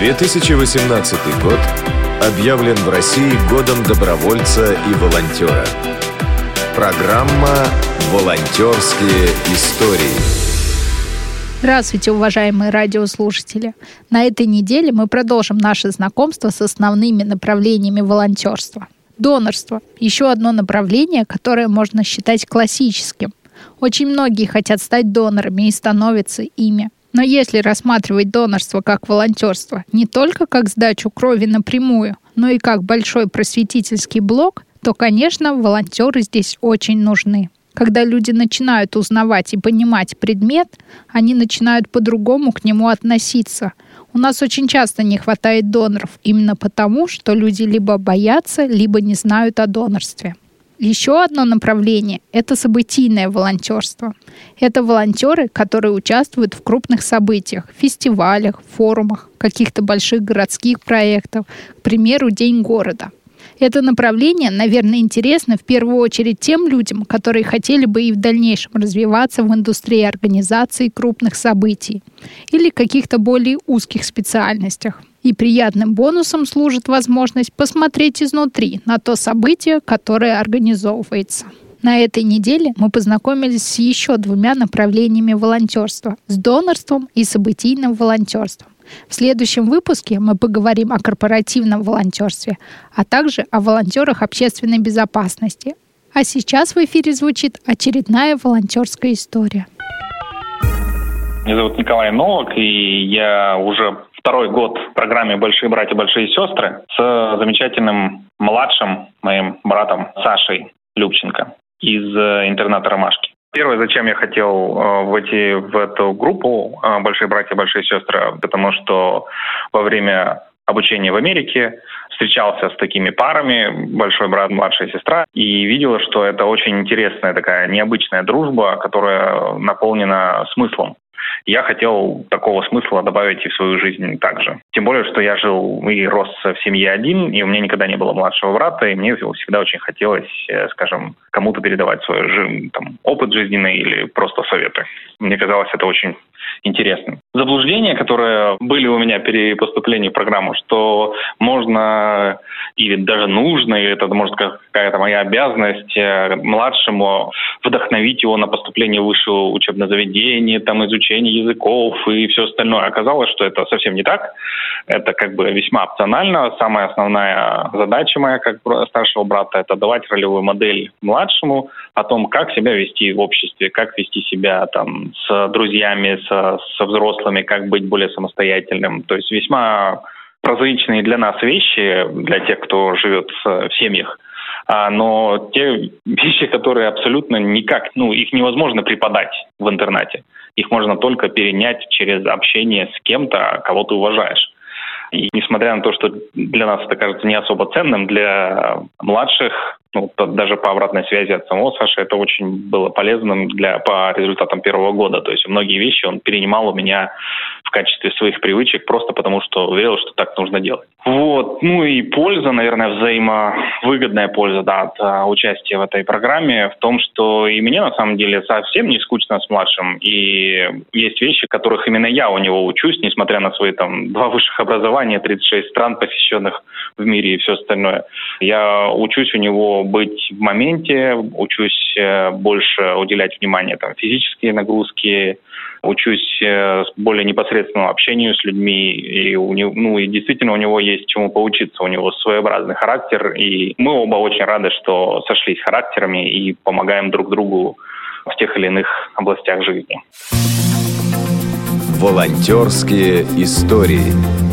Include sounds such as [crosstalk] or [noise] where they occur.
2018 год объявлен в России годом добровольца и волонтера. Программа «Волонтерские истории». Здравствуйте, уважаемые радиослушатели! На этой неделе мы продолжим наше знакомство с основными направлениями волонтерства. Донорство – еще одно направление, которое можно считать классическим. Очень многие хотят стать донорами и становятся ими – но если рассматривать донорство как волонтерство не только как сдачу крови напрямую, но и как большой просветительский блок, то, конечно, волонтеры здесь очень нужны. Когда люди начинают узнавать и понимать предмет, они начинают по-другому к нему относиться. У нас очень часто не хватает доноров именно потому, что люди либо боятся, либо не знают о донорстве. Еще одно направление – это событийное волонтерство. Это волонтеры, которые участвуют в крупных событиях, фестивалях, форумах, каких-то больших городских проектах, к примеру, День города. Это направление, наверное, интересно в первую очередь тем людям, которые хотели бы и в дальнейшем развиваться в индустрии организации крупных событий или каких-то более узких специальностях. И приятным бонусом служит возможность посмотреть изнутри на то событие, которое организовывается. На этой неделе мы познакомились с еще двумя направлениями волонтерства – с донорством и событийным волонтерством. В следующем выпуске мы поговорим о корпоративном волонтерстве, а также о волонтерах общественной безопасности. А сейчас в эфире звучит очередная волонтерская история. Меня зовут Николай Новак, и я уже второй год в программе «Большие братья, большие сестры» с замечательным младшим моим братом Сашей Любченко из э, интерната «Ромашки». Первое, зачем я хотел э, войти в эту группу э, «Большие братья, большие сестры», потому что во время обучения в Америке встречался с такими парами, большой брат, младшая сестра, и видела, что это очень интересная такая необычная дружба, которая наполнена смыслом я хотел такого смысла добавить и в свою жизнь также. Тем более, что я жил и рос в семье один, и у меня никогда не было младшего брата, и мне всегда очень хотелось, э, скажем, кому-то передавать свой там, опыт жизненный или просто советы. Мне казалось это очень интересным. Заблуждения, которые были у меня при поступлении в программу, что можно или даже нужно, или это может какая-то моя обязанность э, младшему вдохновить его на поступление в высшее учебное заведение, там изучение языков и все остальное. Оказалось, что это совсем не так. Это как бы весьма опционально. Самая основная задача моя как старшего брата – это давать ролевую модель младшему о том, как себя вести в обществе, как вести себя там с друзьями, со, со взрослыми, как быть более самостоятельным. То есть весьма прозаичные для нас вещи, для тех, кто живет в семьях, а, но те [laughs] вещи, которые абсолютно никак, ну, их невозможно преподать в интернете. Их можно только перенять через общение с кем-то, кого ты уважаешь. И несмотря на то, что для нас это кажется не особо ценным, для младших ну, даже по обратной связи от самого Саши это очень было полезным для, по результатам первого года. То есть многие вещи он перенимал у меня в качестве своих привычек просто потому, что верил, что так нужно делать. Вот. Ну и польза, наверное, взаимовыгодная польза да, от а, участия в этой программе в том, что и мне на самом деле совсем не скучно с младшим. И есть вещи, которых именно я у него учусь, несмотря на свои там два высших образования, 36 стран посещенных в мире и все остальное. Я учусь у него быть в моменте, учусь э, больше уделять внимание там, физические нагрузки, учусь э, более непосредственному общению с людьми, и, у него, ну, и действительно у него есть чему поучиться, у него своеобразный характер, и мы оба очень рады, что сошлись характерами и помогаем друг другу в тех или иных областях жизни. Волонтерские истории.